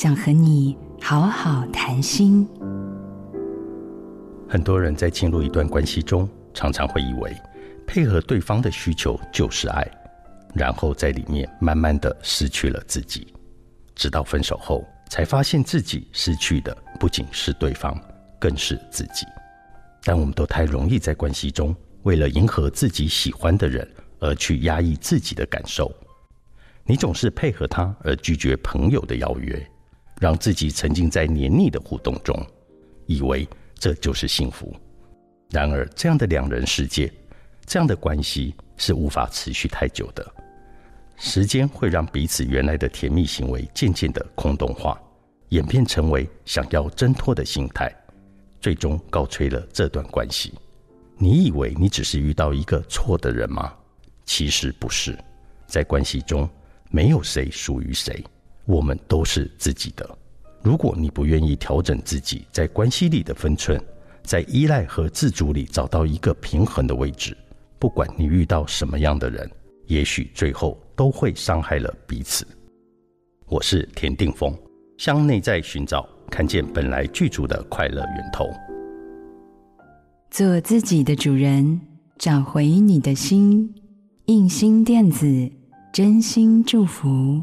想和你好好谈心。很多人在进入一段关系中，常常会以为配合对方的需求就是爱，然后在里面慢慢的失去了自己，直到分手后，才发现自己失去的不仅是对方，更是自己。但我们都太容易在关系中，为了迎合自己喜欢的人而去压抑自己的感受。你总是配合他而拒绝朋友的邀约，让自己沉浸在黏腻的互动中，以为这就是幸福。然而，这样的两人世界，这样的关系是无法持续太久的。时间会让彼此原来的甜蜜行为渐渐的空洞化，演变成为想要挣脱的心态，最终告吹了这段关系。你以为你只是遇到一个错的人吗？其实不是，在关系中。没有谁属于谁，我们都是自己的。如果你不愿意调整自己在关系里的分寸，在依赖和自主里找到一个平衡的位置，不管你遇到什么样的人，也许最后都会伤害了彼此。我是田定峰，向内在寻找，看见本来具足的快乐源头。做自己的主人，找回你的心。印心电子。真心祝福，